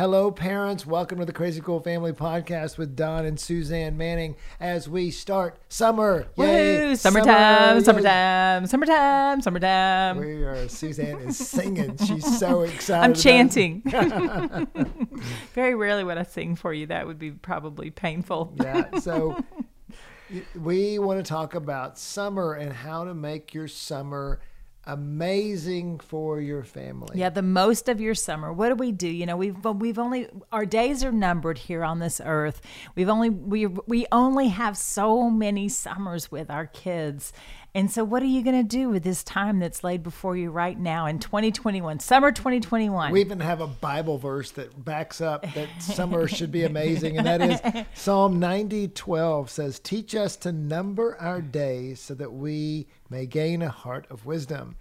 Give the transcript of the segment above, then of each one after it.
Hello, parents. Welcome to the Crazy Cool Family Podcast with Don and Suzanne Manning as we start summer. Yay! Summertime, Summer, summertime, summertime, summertime. We are, Suzanne is singing. She's so excited. I'm chanting. Very rarely would I sing for you. That would be probably painful. Yeah. So we want to talk about summer and how to make your summer amazing for your family. Yeah, the most of your summer. What do we do? You know, we've we've only our days are numbered here on this earth. We've only we we only have so many summers with our kids. And so what are you going to do with this time that's laid before you right now in 2021, summer 2021? We even have a Bible verse that backs up that summer should be amazing, and that is Psalm 90 12 says, Teach us to number our days so that we may gain a heart of wisdom.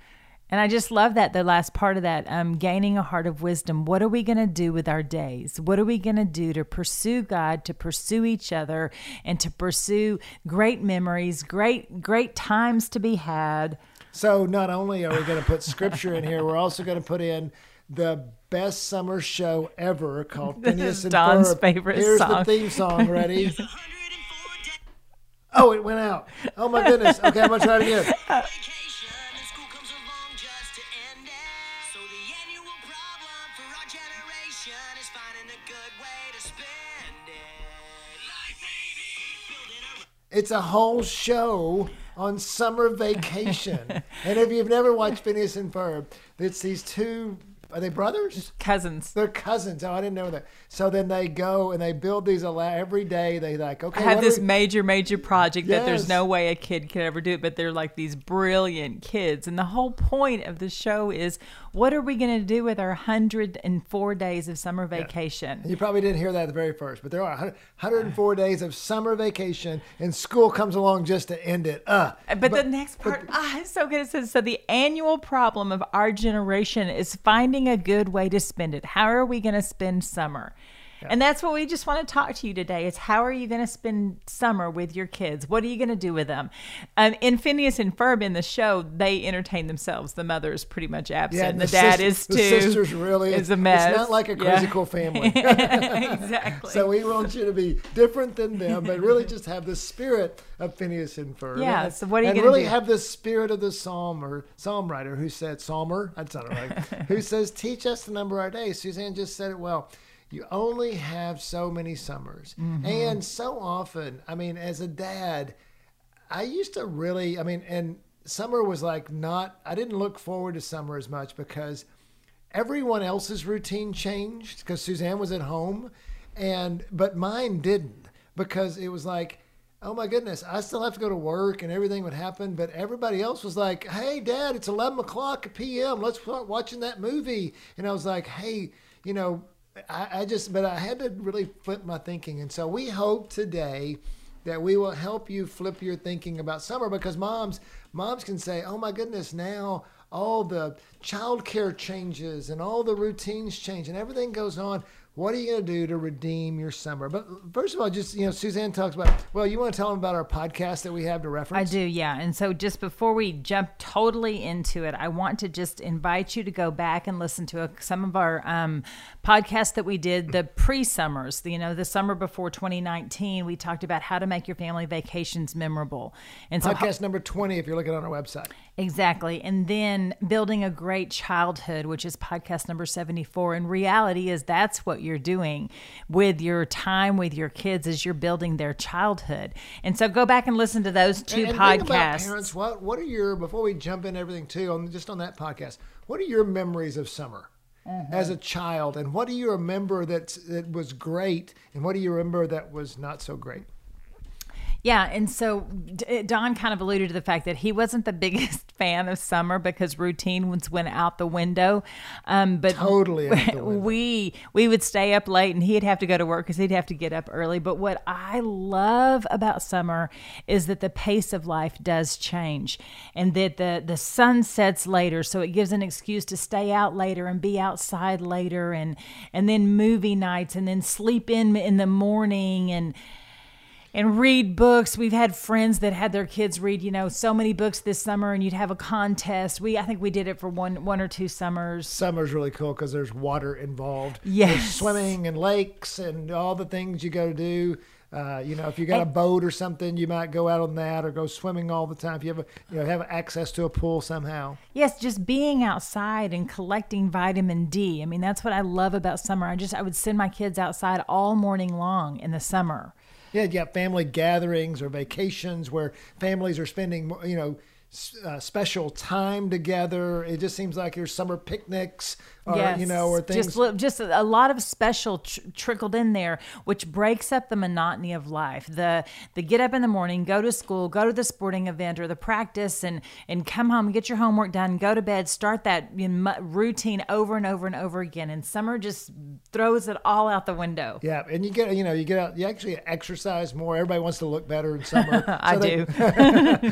And I just love that the last part of that, um, gaining a heart of wisdom. What are we going to do with our days? What are we going to do to pursue God, to pursue each other, and to pursue great memories, great great times to be had? So not only are we going to put scripture in here, we're also going to put in the best summer show ever called Phineas and Don's Ferb. favorite Here's song. the theme song. Ready? oh, it went out. Oh my goodness. Okay, I'm gonna try it again. It's a whole show on summer vacation. and if you've never watched Phineas and Ferb, it's these two. Are they brothers? Cousins. They're cousins. Oh, I didn't know that. So then they go and they build these ala- every day. They like okay. I have this we- major, major project that there's no way a kid could ever do it, but they're like these brilliant kids. And the whole point of the show is what are we going to do with our 104 days of summer vacation? You probably didn't hear that at the very first, but there are 100 104 days of summer vacation, and school comes along just to end it. Uh, But, the next part, ah, it's so good. It says, so the annual problem of our generation is finding a good way to spend it. How are we going to spend summer? And that's what we just want to talk to you today. Is how are you going to spend summer with your kids? What are you going to do with them? Um, in Phineas and Ferb in the show, they entertain themselves. The mother is pretty much absent. yeah, and the, dad sis- is too. The sisters really is a mess. It's not like a crazy Yeah. cool family. exactly. so we want you to be different than them, but really just have the spirit of Phineas and Ferb. Yeah, And- so what are you gonna really do? have the spirit of the psalm or psalm writer who said psalmer. That's not right. who says, "Teach us to number our days." Suzanne just said it well. You only have so many summers, Mm-hmm. and so often. I mean, as a dad, I used to really. I mean, and summer was like not. I didn't look forward to summer as much because everyone else's routine changed because Suzanne was at home, and but mine didn't because it was like, oh my goodness, I still have to go to work and everything would happen, but everybody else was like, hey, Dad, it's eleven o'clock p.m. Let's start watching that movie, and I was like, hey, you know, I, I just, but I had to really flip my thinking, and so we hope today that we will help you flip your thinking about summer because moms moms can say oh my goodness now all the childcare changes and all the routines change and everything goes on what are you going to do to redeem your summer but first of all just you know suzanne talks about well you want to tell them about our podcast that we have to reference? I do, yeah. And so just before we jump totally into it, I want to just invite you to go back and listen to a, some of our um, podcasts that we did, the pre summers, you know, the summer before 2019. We talked about how to make your family vacations memorable. And so, podcast number 20 if you're looking on our website Exactly. And then building a great childhood, which is podcast number 74. And reality is that's what you're doing with your time with your kids as you're building their childhood. And so go back and listen to those two And- and podcasts. parents what what are your before we jump in everything too on just on that podcast what are your memories of summer Mm-hmm. as a child and what do you remember that that was great and what do you remember that was not so great Yeah, and so Don kind of alluded to the fact that he wasn't the biggest fan of summer because routine was went out the window. Um, but Totally we we would stay up late, and he'd have to go to work because he'd have to get up early. But what I love about summer is that the pace of life does change, and that the the sun sets later, so it gives an excuse to stay out later and be outside later, and and then movie nights, and then sleep in in the morning, and and read books. We've had friends that had their kids read, you know, so many books this summer, and you'd have a contest. We, I think, we did it for one, one or two summers. Summer's really cool because there's water involved. There's Yes. swimming and lakes and all the things you go to do. Uh, you know, if you got a boat or something, you might go out on that or go swimming all the time. If you have a, you know, have access to a pool somehow. Yes, just being outside and collecting vitamin D. I mean, that's what I love about summer. I just, I would send my kids outside all morning long in the summer. Yeah, you family gatherings or vacations where families are spending, you know, uh, special time together. It just seems like there's summer picnics, or you know, or things. Just, just a lot of special tr- trickled in there, which breaks up the monotony of life. The the get up in the morning, go to school, go to the sporting event or the practice, and and come home, get your homework done, go to bed, start that routine over and over and over again. And summer just throws it all out the window. yeah, and you get, you know, you get out, you actually exercise more. Everybody wants to look better in summer. I So they- do.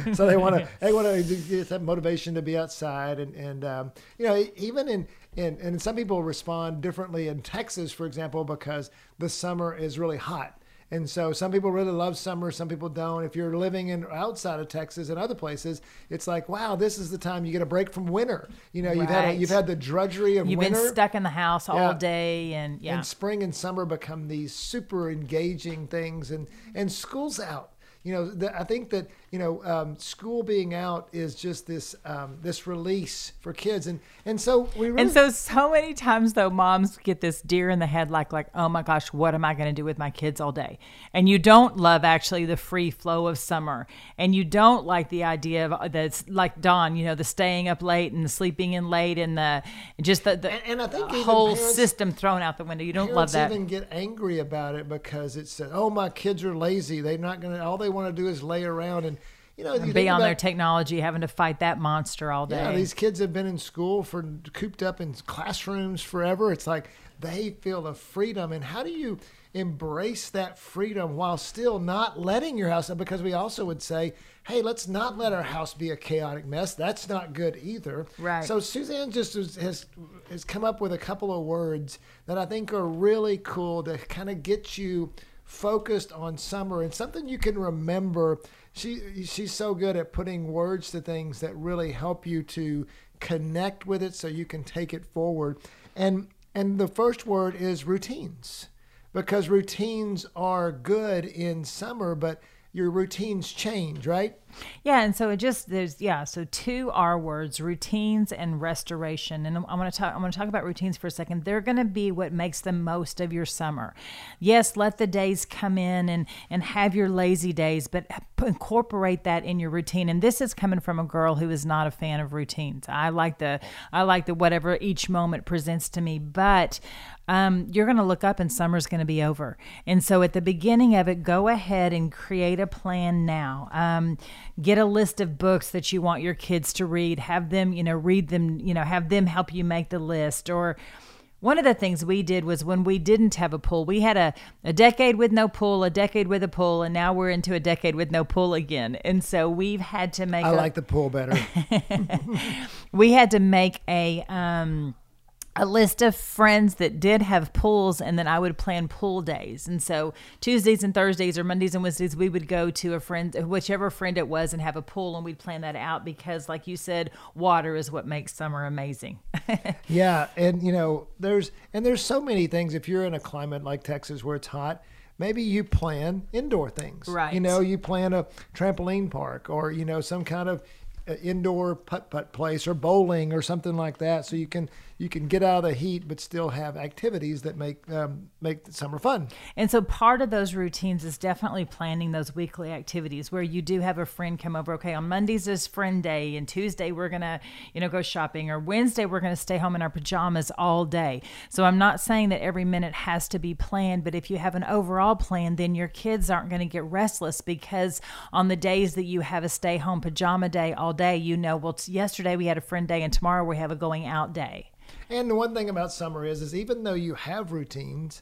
so they want to they want to get that motivation to be outside and and um, you know even in in and some people respond differently in Texas for example because the summer is really hot and so some people really love summer some people don't if you're living in outside of Texas and other places it's like wow this is the time you get a break from winter you know you've had a, you've had the drudgery of winter. You've winter been stuck in the house all Yeah. day, and yeah. and spring and summer become these super engaging things and and school's out you know the, i think that you know um, school being out is just this um, this release for kids and and so we really And so, so many times though, moms get this deer in the head, like, like, oh my gosh, what am I going to do with my kids all day? And you don't love actually the free flow of summer, and you don't like the idea of that's like Don, you know, the staying up late and the sleeping in late, and the just the, the And- and I think whole parents- system thrown out the window. You don't love that. even get angry about it because it said oh my kids are lazy they're not gonna all they want to do is lay around and you know you be on their technology, having to fight that monster all day. Yeah, these kids have been in school for cooped up in classrooms forever. It's like they feel the freedom. And how do you embrace that freedom while still not letting your house? Because we also would say, hey, let's not let our house be a chaotic mess. That's not good either. Right. So Suzanne just has has come up with a couple of words that I think are really cool to kind of get you focused on summer and something you can remember. She she's so good at putting words to things that really help you to connect with it so you can take it forward. And and the first word is routines. Because routines are good in summer, but your routines change, right? Yeah, and so it just there's yeah, so two R words, routines and restoration. And I'm going to talk I'm going to talk about routines for a second. They're going to be what makes the most of your summer. Yes, let the days come in and and have your lazy days, but incorporate that in your routine. And this is coming from a girl who is not a fan of routines. I like the I like the whatever each moment presents to me, but um, you're going to look up and summer's going to be over. And so at the beginning of it, go ahead and create a plan now. Um, get a list of books that you want your kids to read. Have them, you know, read them, you know, have them help you make the list. Or one of the things we did was when we didn't have a pool, we had a, a decade with no pool, a decade with a pool, and now we're into a decade with no pool again. And so we've had to make I a- like the pool better. we had to make a um a list of friends that did have pools and then I would plan pool days. And so Tuesdays and Thursdays or Mondays and Wednesdays we would go to a friend whichever friend it was and have a pool and we'd plan that out because like you said water is what makes summer amazing. Yeah, and you know, there's and there's so many things. If you're in a climate like Texas where it's hot, maybe you plan indoor things. Right. You know, you plan a trampoline park or you know some kind of uh, indoor putt putt place or bowling or something like that. So you can you can get out of the heat but still have activities that make um, make summer fun. And so part of those routines is definitely planning those weekly activities where you do have a friend come over. Okay, on Mondays is friend day, and Tuesday we're gonna, you know, go shopping, or Wednesday we're gonna stay home in our pajamas all day. So I'm not saying that every minute has to be planned, but if you have an overall plan, then your kids aren't gonna get restless because on the days that you have a stay home pajama day all day, you know, well, t- yesterday we had a friend day, and tomorrow we have a going out day. And the one thing about summer is, is even though you have routines,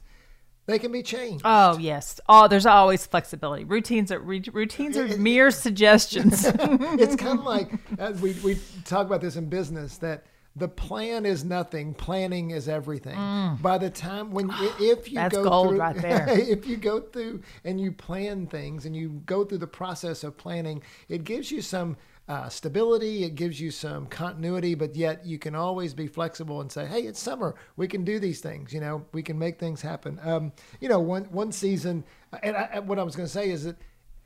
they can be changed. Oh yes. Oh, there's always flexibility. Routines are re- routines are mere suggestions. it's kind of like as we we talk about this in business that the plan is nothing planning is everything by the time when if you Mm. That's go gold through right there. if you go through and you plan things and you go through the process of planning it gives you some uh, stability it gives you some continuity but yet you can always be flexible and say hey it's summer we can do these things you know we can make things happen um, you know one one season and I, what i was going to say is that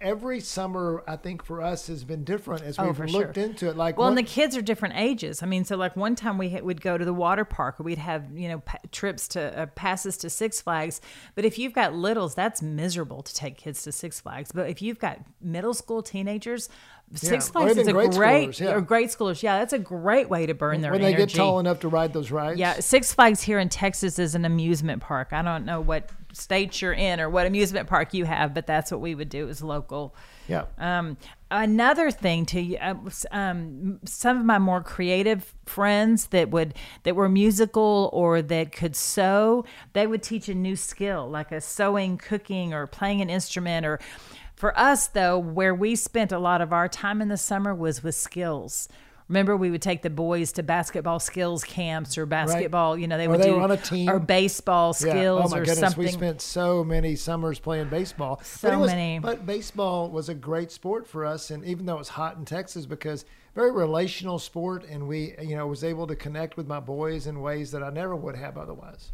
every summer i think for us has been different as Oh, we've for looked sure. into it like well, one- and the kids are different ages. I mean, so like one time we would go to the water park, or we'd have you know pa- trips to uh, passes to Six Flags. But if you've got littles, that's miserable to take kids to Six Flags. But if you've got middle school teenagers, Six Flags is a grade great schoolers, yeah. or grade schoolers. Yeah, that's a great way to burn their energy. when they energy. get tall enough to ride those rides. Yeah, Six Flags here in Texas is an amusement park. I don't know what state you're in or what amusement park you have, but that's what we would do as local. yeah. Um, another thing to uh, um, some of my more creative friends that would that were musical or that could sew, they would teach a new skill like a sewing, cooking, or playing an instrument. Or for us though, where we spent a lot of our time in the summer was with skills. Remember, we would take the boys to basketball skills camps or basketball. You know, they Or would they do were on a team. or baseball Yeah. Oh, skills oh my or goodness, something. we spent so many summers playing baseball. So but it was, many. But baseball was a great sport for us, and even though it was hot in Texas, because very relational sport, and we, you know, was able to connect with my boys in ways that I never would have otherwise.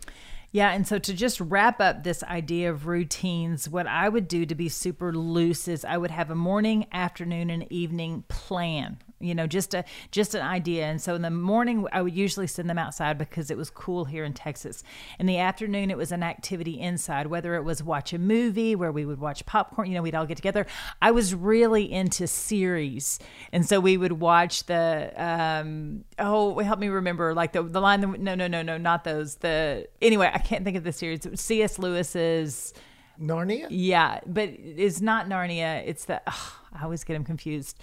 Yeah, and so to just wrap up this idea of routines, what I would do to be super loose is I would have a morning, afternoon, and evening plan. You know, just a just an idea. And so in the morning, I would usually send them outside because it was cool here in Texas. In the afternoon, it was an activity inside, whether it was watch a movie where we would watch popcorn. You know, we'd all get together. I was really into series, and so we would watch the um, oh, help me remember like the the line. No, no, no, no, not those. The anyway, I can't think of the series. C.S. Lewis's. Narnia? Yeah, but it's not Narnia. It's the. ugh, I always get them confused.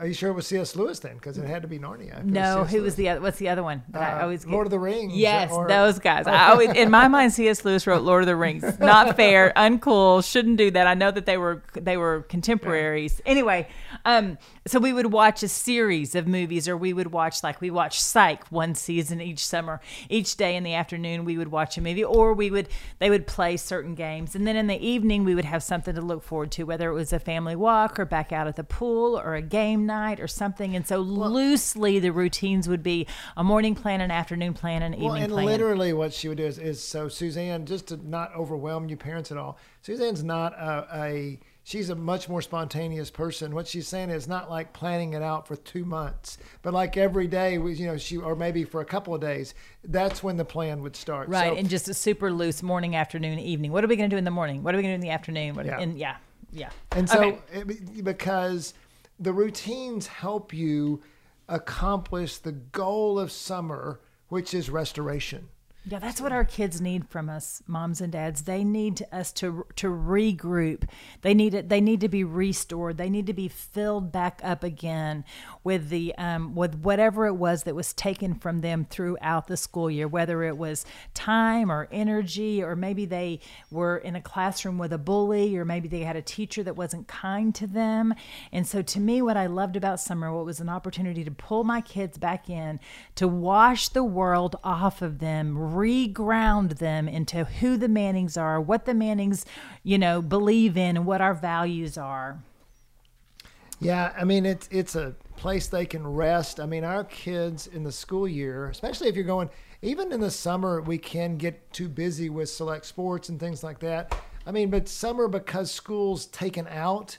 Are you sure it was C.S. Lewis then? Because it had to be Narnia. No, who was the other? What's the other one? that I Uh, always get? Lord of the Rings? Yes, or- those guys. I always, in my mind, C.S. Lewis wrote Lord of the Rings. Not fair, uncool. Shouldn't do that. I know that they were they were contemporaries. Anyway, um, so we would watch a series of movies, or we would watch like we watched Psych one season each summer. Each day in the afternoon, we would watch a movie, or we would they would play certain games, and then in the evening we would have something to look forward to, whether it was a family walk, or back out at the pool, or a game night, or something. And so loosely, the routines would be a morning plan, an afternoon plan, an evening plan. Well, and plan. literally what she would do is, is so Suzanne, just to not overwhelm you parents at all, Suzanne's not a, a she's a much more spontaneous person. What she's saying is not like planning it out for two months, but like every day, we- you know, she or maybe for a couple of days. That's when the plan would start. Right, So- and just a super loose morning, afternoon, evening. What are we going to do in the morning? What are we going to do in the afternoon? What Yeah. And yeah, yeah. And so, Okay. it, because the routines help you accomplish the goal of summer, which is restoration. Yeah, that's what our kids need from us, moms and dads. They need us to to regroup. They need it. They need to be restored. They need to be filled back up again with the um, with whatever it was that was taken from them throughout the school year. Whether it was time or energy, or maybe they were in a classroom with a bully, or maybe they had a teacher that wasn't kind to them. And so, to me, what I loved about summer, what was an opportunity to pull my kids back in, to wash the world off of them, reground them into who the Mannings are, what the Mannings, you know, believe in, and what our values are. Yeah, I mean it's it's a place they can rest. I mean our kids in the school year, especially if you're going even in the summer we can get too busy with select sports and things like that. I mean, but summer because school's taken out,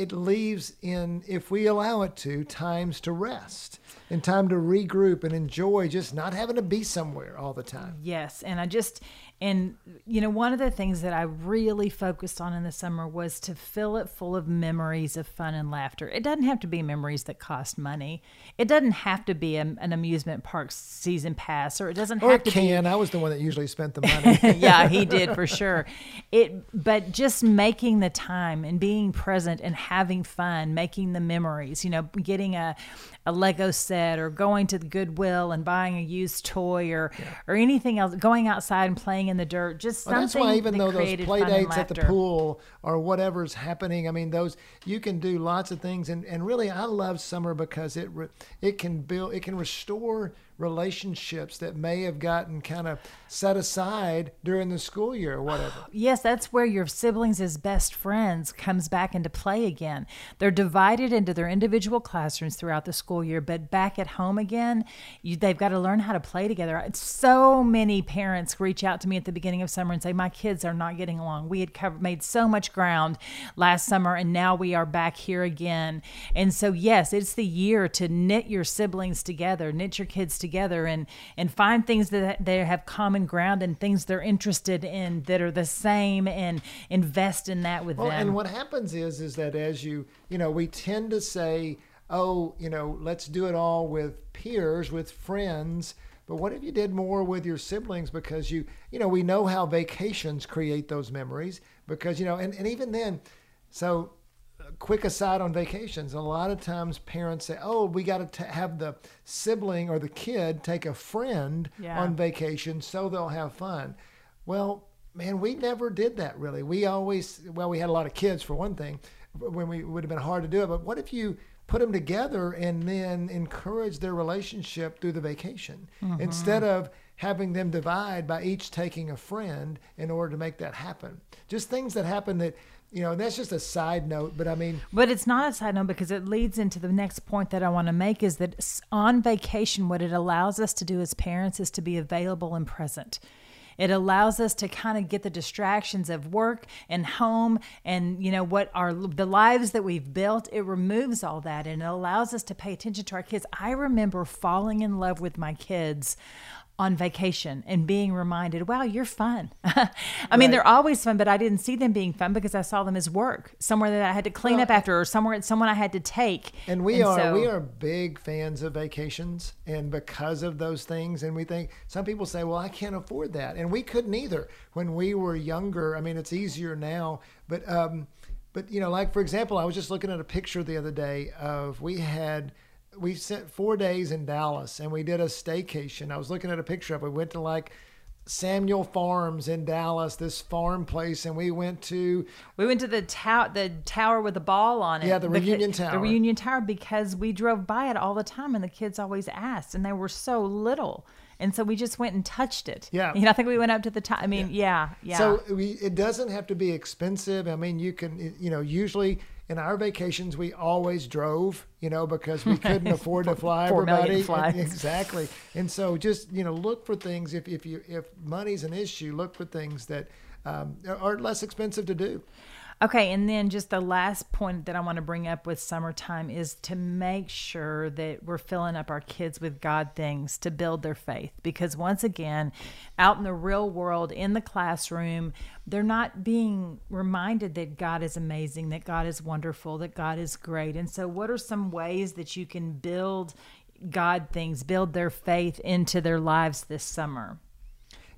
it leaves in if we allow it to times to rest. and time to regroup and enjoy just not having to be somewhere all the time. Yes, and I just and you know one of the things that I really focused on in the summer was to fill it full of memories of fun and laughter. It doesn't have to be memories that cost money. It doesn't have to be a, an amusement park season pass, or it doesn't Or have to be can. I was the one that usually spent the money. yeah, he did for sure. It, but just making the time and being present and having fun, making the memories. You know, getting a a Lego set or going to the Goodwill and buying a used toy or or anything else. Going outside and playing in the dirt. Just Well, something. that's why even that though those play dates at the pool or whatever's happening, I mean those you can do lots of things, and, and really I love summer because it it can build it can restore relationships that may have gotten kind of set aside during the school year or whatever. Yes, that's where your siblings as best friends comes back into play again. They're divided into their individual classrooms throughout the school year, but back at home again, you, they've got to learn how to play together. So many parents reach out to me at the beginning of summer and say, "My kids are not getting along. We had covered, made so much ground last summer, and now we are back here again." And so, yes, it's the year to knit your siblings together, knit your kids together, and and find things that they have common ground and things they're interested in that are the same, and invest in that with Well, them. and what happens is is that as you you know we tend to say, oh, you know, let's do it all with peers, with friends. But what if you did more with your siblings? Because you you know we know how vacations create those memories. Because you know, and, and even then, so quick aside on vacations. A lot of times parents say, oh, we got to have the sibling or the kid take a friend Yeah. on vacation so they'll have fun. Well, man, we never did that really. We always, well, we had a lot of kids for one thing, when we would have been hard to do it. But what if you put them together and then encourage their relationship through the vacation mm-hmm. instead of having them divide by each taking a friend in order to make that happen? Just things that happen that, you know, that's just a side note, but I mean, But it's not a side note because it leads into the next point that I want to make is that on vacation, what it allows us to do as parents is to be available and present. It allows us to kind of get the distractions of work and home and you know what our the lives that we've built. It removes all that and it allows us to pay attention to our kids. I remember falling in love with my kids on vacation and being reminded, wow, you're fun. I mean, they're always fun, but I didn't see them being fun because I saw them as work, somewhere that I had to clean Well, up after, or somewhere someone I had to take. And we are so- we are big fans of vacations, and because of those things, and we think some people say, "Well, I can't afford that," and we couldn't either when we were younger. I mean, it's easier now, but um, but you know, like for example, I was just looking at a picture the other day of we had we spent four days in Dallas, and we did a staycation. I was looking at a picture of it. We went to like. Samuell Farms in Dallas, this farm place, and we went to We went to the tower, the tower with the ball on it. Yeah, the reunion tower. The reunion tower because we drove by it all the time, and the kids always asked, and they were so little, and so we just went and touched it. Yeah. you know, I think we went up to the top. I mean, yeah, yeah. So we, it doesn't have to be expensive. I mean, you can, you know, usually in our vacations we always drove, you know, because we couldn't afford to fly everybody. Exactly. And so just you know, look for things if if you if money's an issue, look for things that um, are less expensive to do. Okay, and then just the last point that I want to bring up with summertime is to make sure that we're filling up our kids with God things to build their faith. Because once again, out in the real world, in the classroom, they're not being reminded that God is amazing, that God is wonderful, that God is great. And so, what are some ways that you can build God things, build their faith into their lives this summer?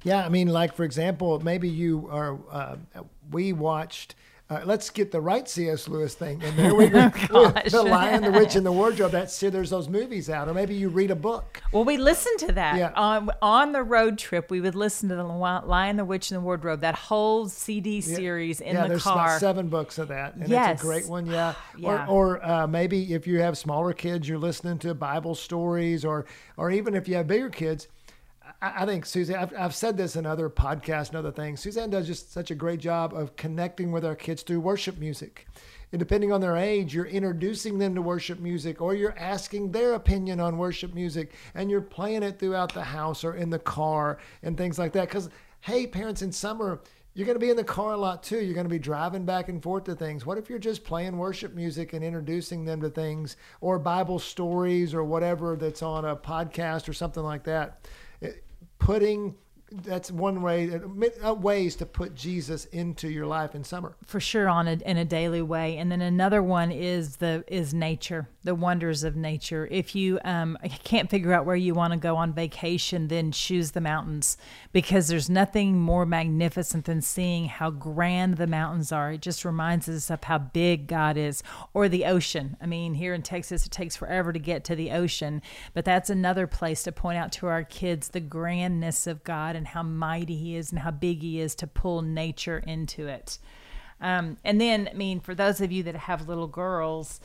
Yeah, I mean, like for example, maybe you are. Uh, we watched. Uh, let's get the right C.S. Lewis thing, and there we go. The Lion, the Witch, and the Wardrobe. That's there's those movies out, or maybe you read a book. Well, we listened to that Yeah. on on the road trip. We would listen to the Lion, the Witch, and the Wardrobe. That whole CD series in yeah, the there's car. about seven books of that, and Yes. it's a great one. Yeah, Yeah. or, or uh, maybe if you have smaller kids, you're listening to Bible stories, or or even if you have bigger kids. I, think Suzanne. I've, I've said this in other podcasts and other things. Suzanne does just such a great job of connecting with our kids through worship music. And depending on their age, you're introducing them to worship music, or you're asking their opinion on worship music, and you're playing it throughout the house or in the car and things like that. Because hey, parents, in summer you're going to be in the car a lot too. You're going to be driving back and forth to things. What if you're just playing worship music and introducing them to things or Bible stories or whatever that's on a podcast or something like that? Putting that's one way uh, ways to put Jesus into your life in summer. for sure on a, in a daily way. And then another one is the is nature the wonders of nature. If you um, can't figure out where you want to go on vacation then choose the mountains. Because there's nothing more magnificent than seeing how grand the mountains are. It just reminds us of how big god is. Or the ocean. I mean here in texas it takes forever to get to the ocean. But that's another place to point out to our kids the grandness of god and how mighty he is and how big he is to pull nature into it. Um, and then, I mean, for those of you that have little girls,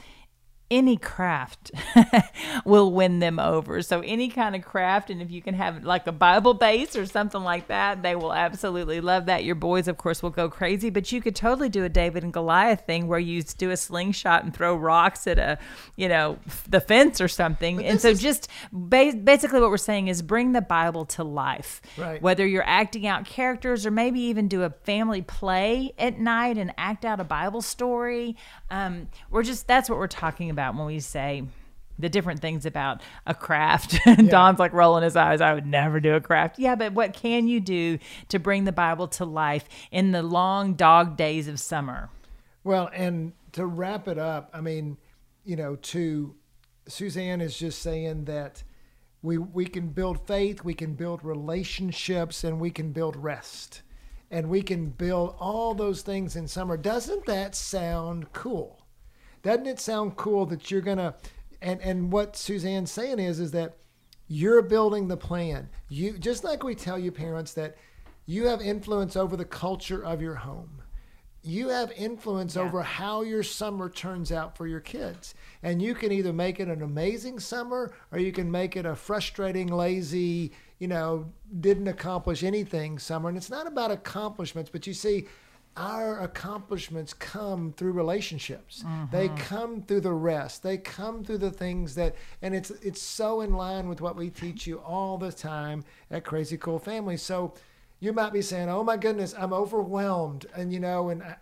any craft will win them over. So any kind of craft, and if you can have like a Bible base or something like that, they will absolutely love that. Your boys, of course, will go crazy. But you could totally do a David and Goliath thing where you do a slingshot and throw rocks at a, you know, the fence or something. And so is- just ba- basically what we're saying is bring the Bible to life. Right. Whether you're acting out characters or maybe even do a family play at night and act out a Bible story. Um, we're just that's what we're talking about when we say the different things about a craft. Don's like rolling his eyes. I would never do a craft. Yeah, but what can you do to bring the Bible to life in the long dog days of summer? Well, and to wrap it up, I mean, you know, to Suzanne is just saying that we we can build faith, we can build relationships, and we can build rest. And we can build all those things in summer. Doesn't that sound cool? Doesn't it sound cool that you're gonna and and what Suzanne's saying is is that you're building the plan. You just like we tell you parents that you have influence over the culture of your home you have influence over how your summer turns out for your kids. And you can either make it an amazing summer or you can make it a frustrating, lazy, you know, didn't accomplish anything summer. And it's not about accomplishments, but you see, our accomplishments come through relationships. They come through the rest. They come through the things that, and it's it's so in line with what we teach you all the time at Crazy Cool Family. So you might be saying, "Oh my goodness, I'm overwhelmed," and you know, and uh,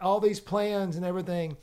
all these plans and everything.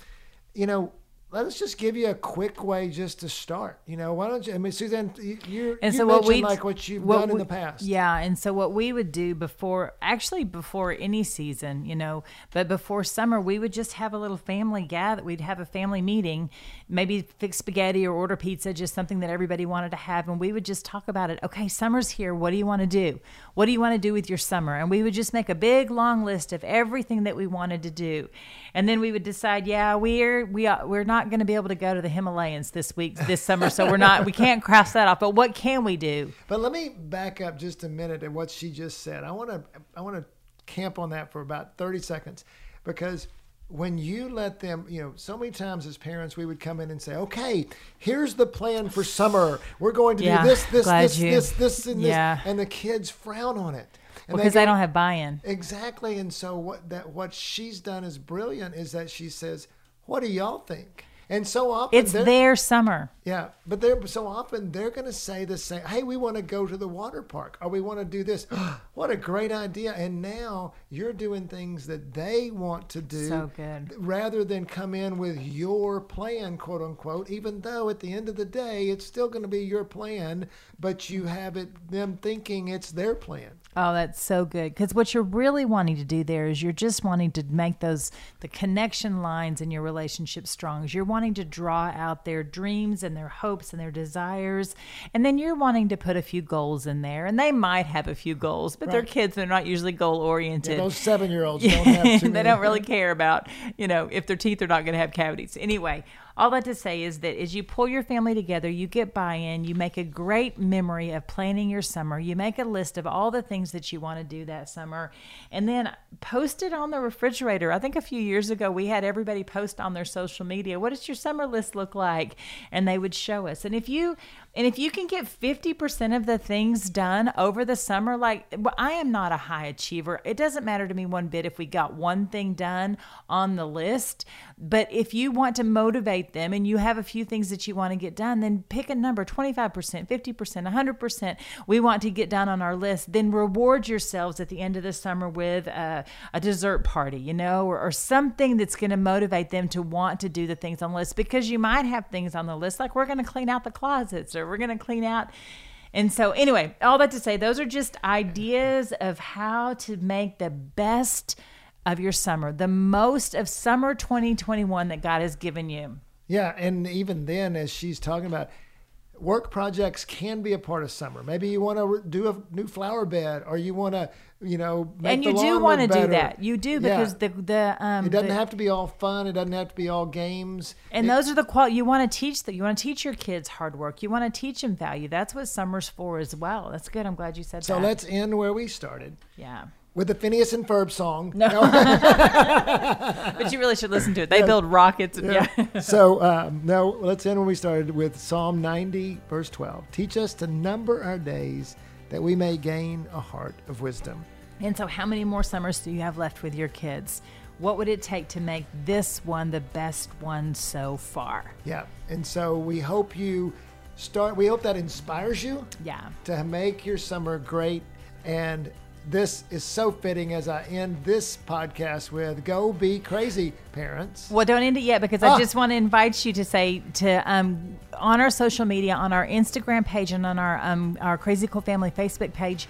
You know, let us just give you a quick way just to start. You know, why don't you? I mean, Suzanne, you, you, And you so what mentioned we like what you've what done in the past. Yeah, and so what we would do before, actually before any season, you know, but before summer, we would just have a little family gather. We'd have a family meeting, maybe fix spaghetti or order pizza, just something that everybody wanted to have, and we would just talk about it. Okay, summer's here. What do you want to do? What do you want to do with your summer? And we would just make a big long list of everything that we wanted to do, and then we would decide, yeah, we're we are, we're not going to be able to go to the Himalayas this week this summer, so we're not we can't cross that off. But what can we do? But let me back up just a minute at what she just said. I want to I want to camp on that for about 30 seconds because when you let them, you know, so many times as parents we would come in and say, "Okay, here's the plan for summer. We're going to Yeah, do this, this, this, you- this, this, and this," and the kids frown on it. Because go- they don't have buy-in. Exactly. And so what that what she's done is brilliant is that she says, "What do y'all think?" And so often It's their summer. yeah, but they're so often they're going to say the same. Hey, we want to go to the water park, or we want to do this. what a great idea! And now you're doing things that they want to do, So good. rather than come in with your plan, quote unquote. Even though at the end of the day, it's still going to be your plan, but you have it them thinking it's their plan. Oh, that's so good. Because what you're really wanting to do there is you're just wanting to make those the connection lines in your relationship strong. You're wanting to draw out their dreams and their hopes and their desires, and then you're wanting to put a few goals in there. And they might have a few goals, but they're kids; they're not usually goal oriented. Those seven year olds don't have they don't really care about, you know, if their teeth are not going to have cavities. Anyway, all that to say is that as you pull your family together, you get buy in, you make a great memory of planning your summer, you make a list of all the things that you want to do that summer, and then post it on the refrigerator. I think a few years ago we had everybody post on their social media, what does your summer list look like? And they would show us. And if you, And if you can get 50% of the things done over the summer, like I am not a high achiever. It doesn't matter to me one bit if we got one thing done on the list. But if you want to motivate them and you have a few things that you want to get done, then pick a number 25%, 50%, 100% we want to get done on our list. Then reward yourselves at the end of the summer with a, a dessert party, you know, or, or something that's going to motivate them to want to do the things on the list because you might have things on the list like we're going to clean out the closets or we're going to clean out. And so, anyway, all that to say, those are just ideas of how to make the best of your summer, the most of summer 2021 that God has given you. Yeah, and even then, as she's talking about, work projects can be a part of summer. Maybe you want to do a new flower bed, or you want to, you know, make and you do want to do that. You do because Yeah. the the um It doesn't the- have to be all fun. It doesn't have to be all games. And It- those are the qual you want to teach that you want to teach your kids hard work. You want to teach them value. That's what summer's for as well. That's good. I'm glad you said so that. let's end where we started yeah. With the Phineas and Ferb song. no, But you really should listen to it. They build rockets and yeah. so um, no, let's end when we started with Psalm 90, verse 12. Teach us to number our days that we may gain a heart of wisdom. And so how many more summers do you have left with your kids? What would it take to make this one the best one so far? Yeah, and so we hope you start. We hope that inspires you Yeah. to make your summer great. And this is so fitting as I end this podcast with "Go be crazy, parents." Well, don't end it yet because Ah. I just want to invite you to say to um, on our social media, on our Instagram page, and on our um, our Crazy Cool Family Facebook page.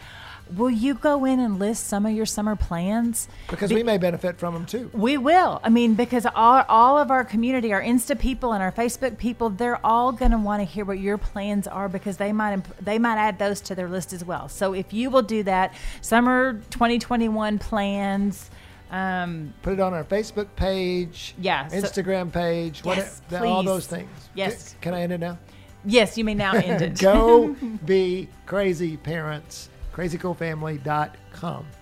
Will you go in and list some of your summer plans? Because we may benefit from them too. We will. I mean, because all, all of our community, our Insta people and our Facebook people, they're all going to want to hear what your plans are because they might imp- they might add those to their list as well. So if you will do that, summer 2021 plans. Um, Put it on our Facebook page, Yeah, so- Instagram page, Yes, whatever, all those things. Yes. Can, can I end it now? yes, you may now end it. Go be crazy, parents. CrazyCoolFamily.com.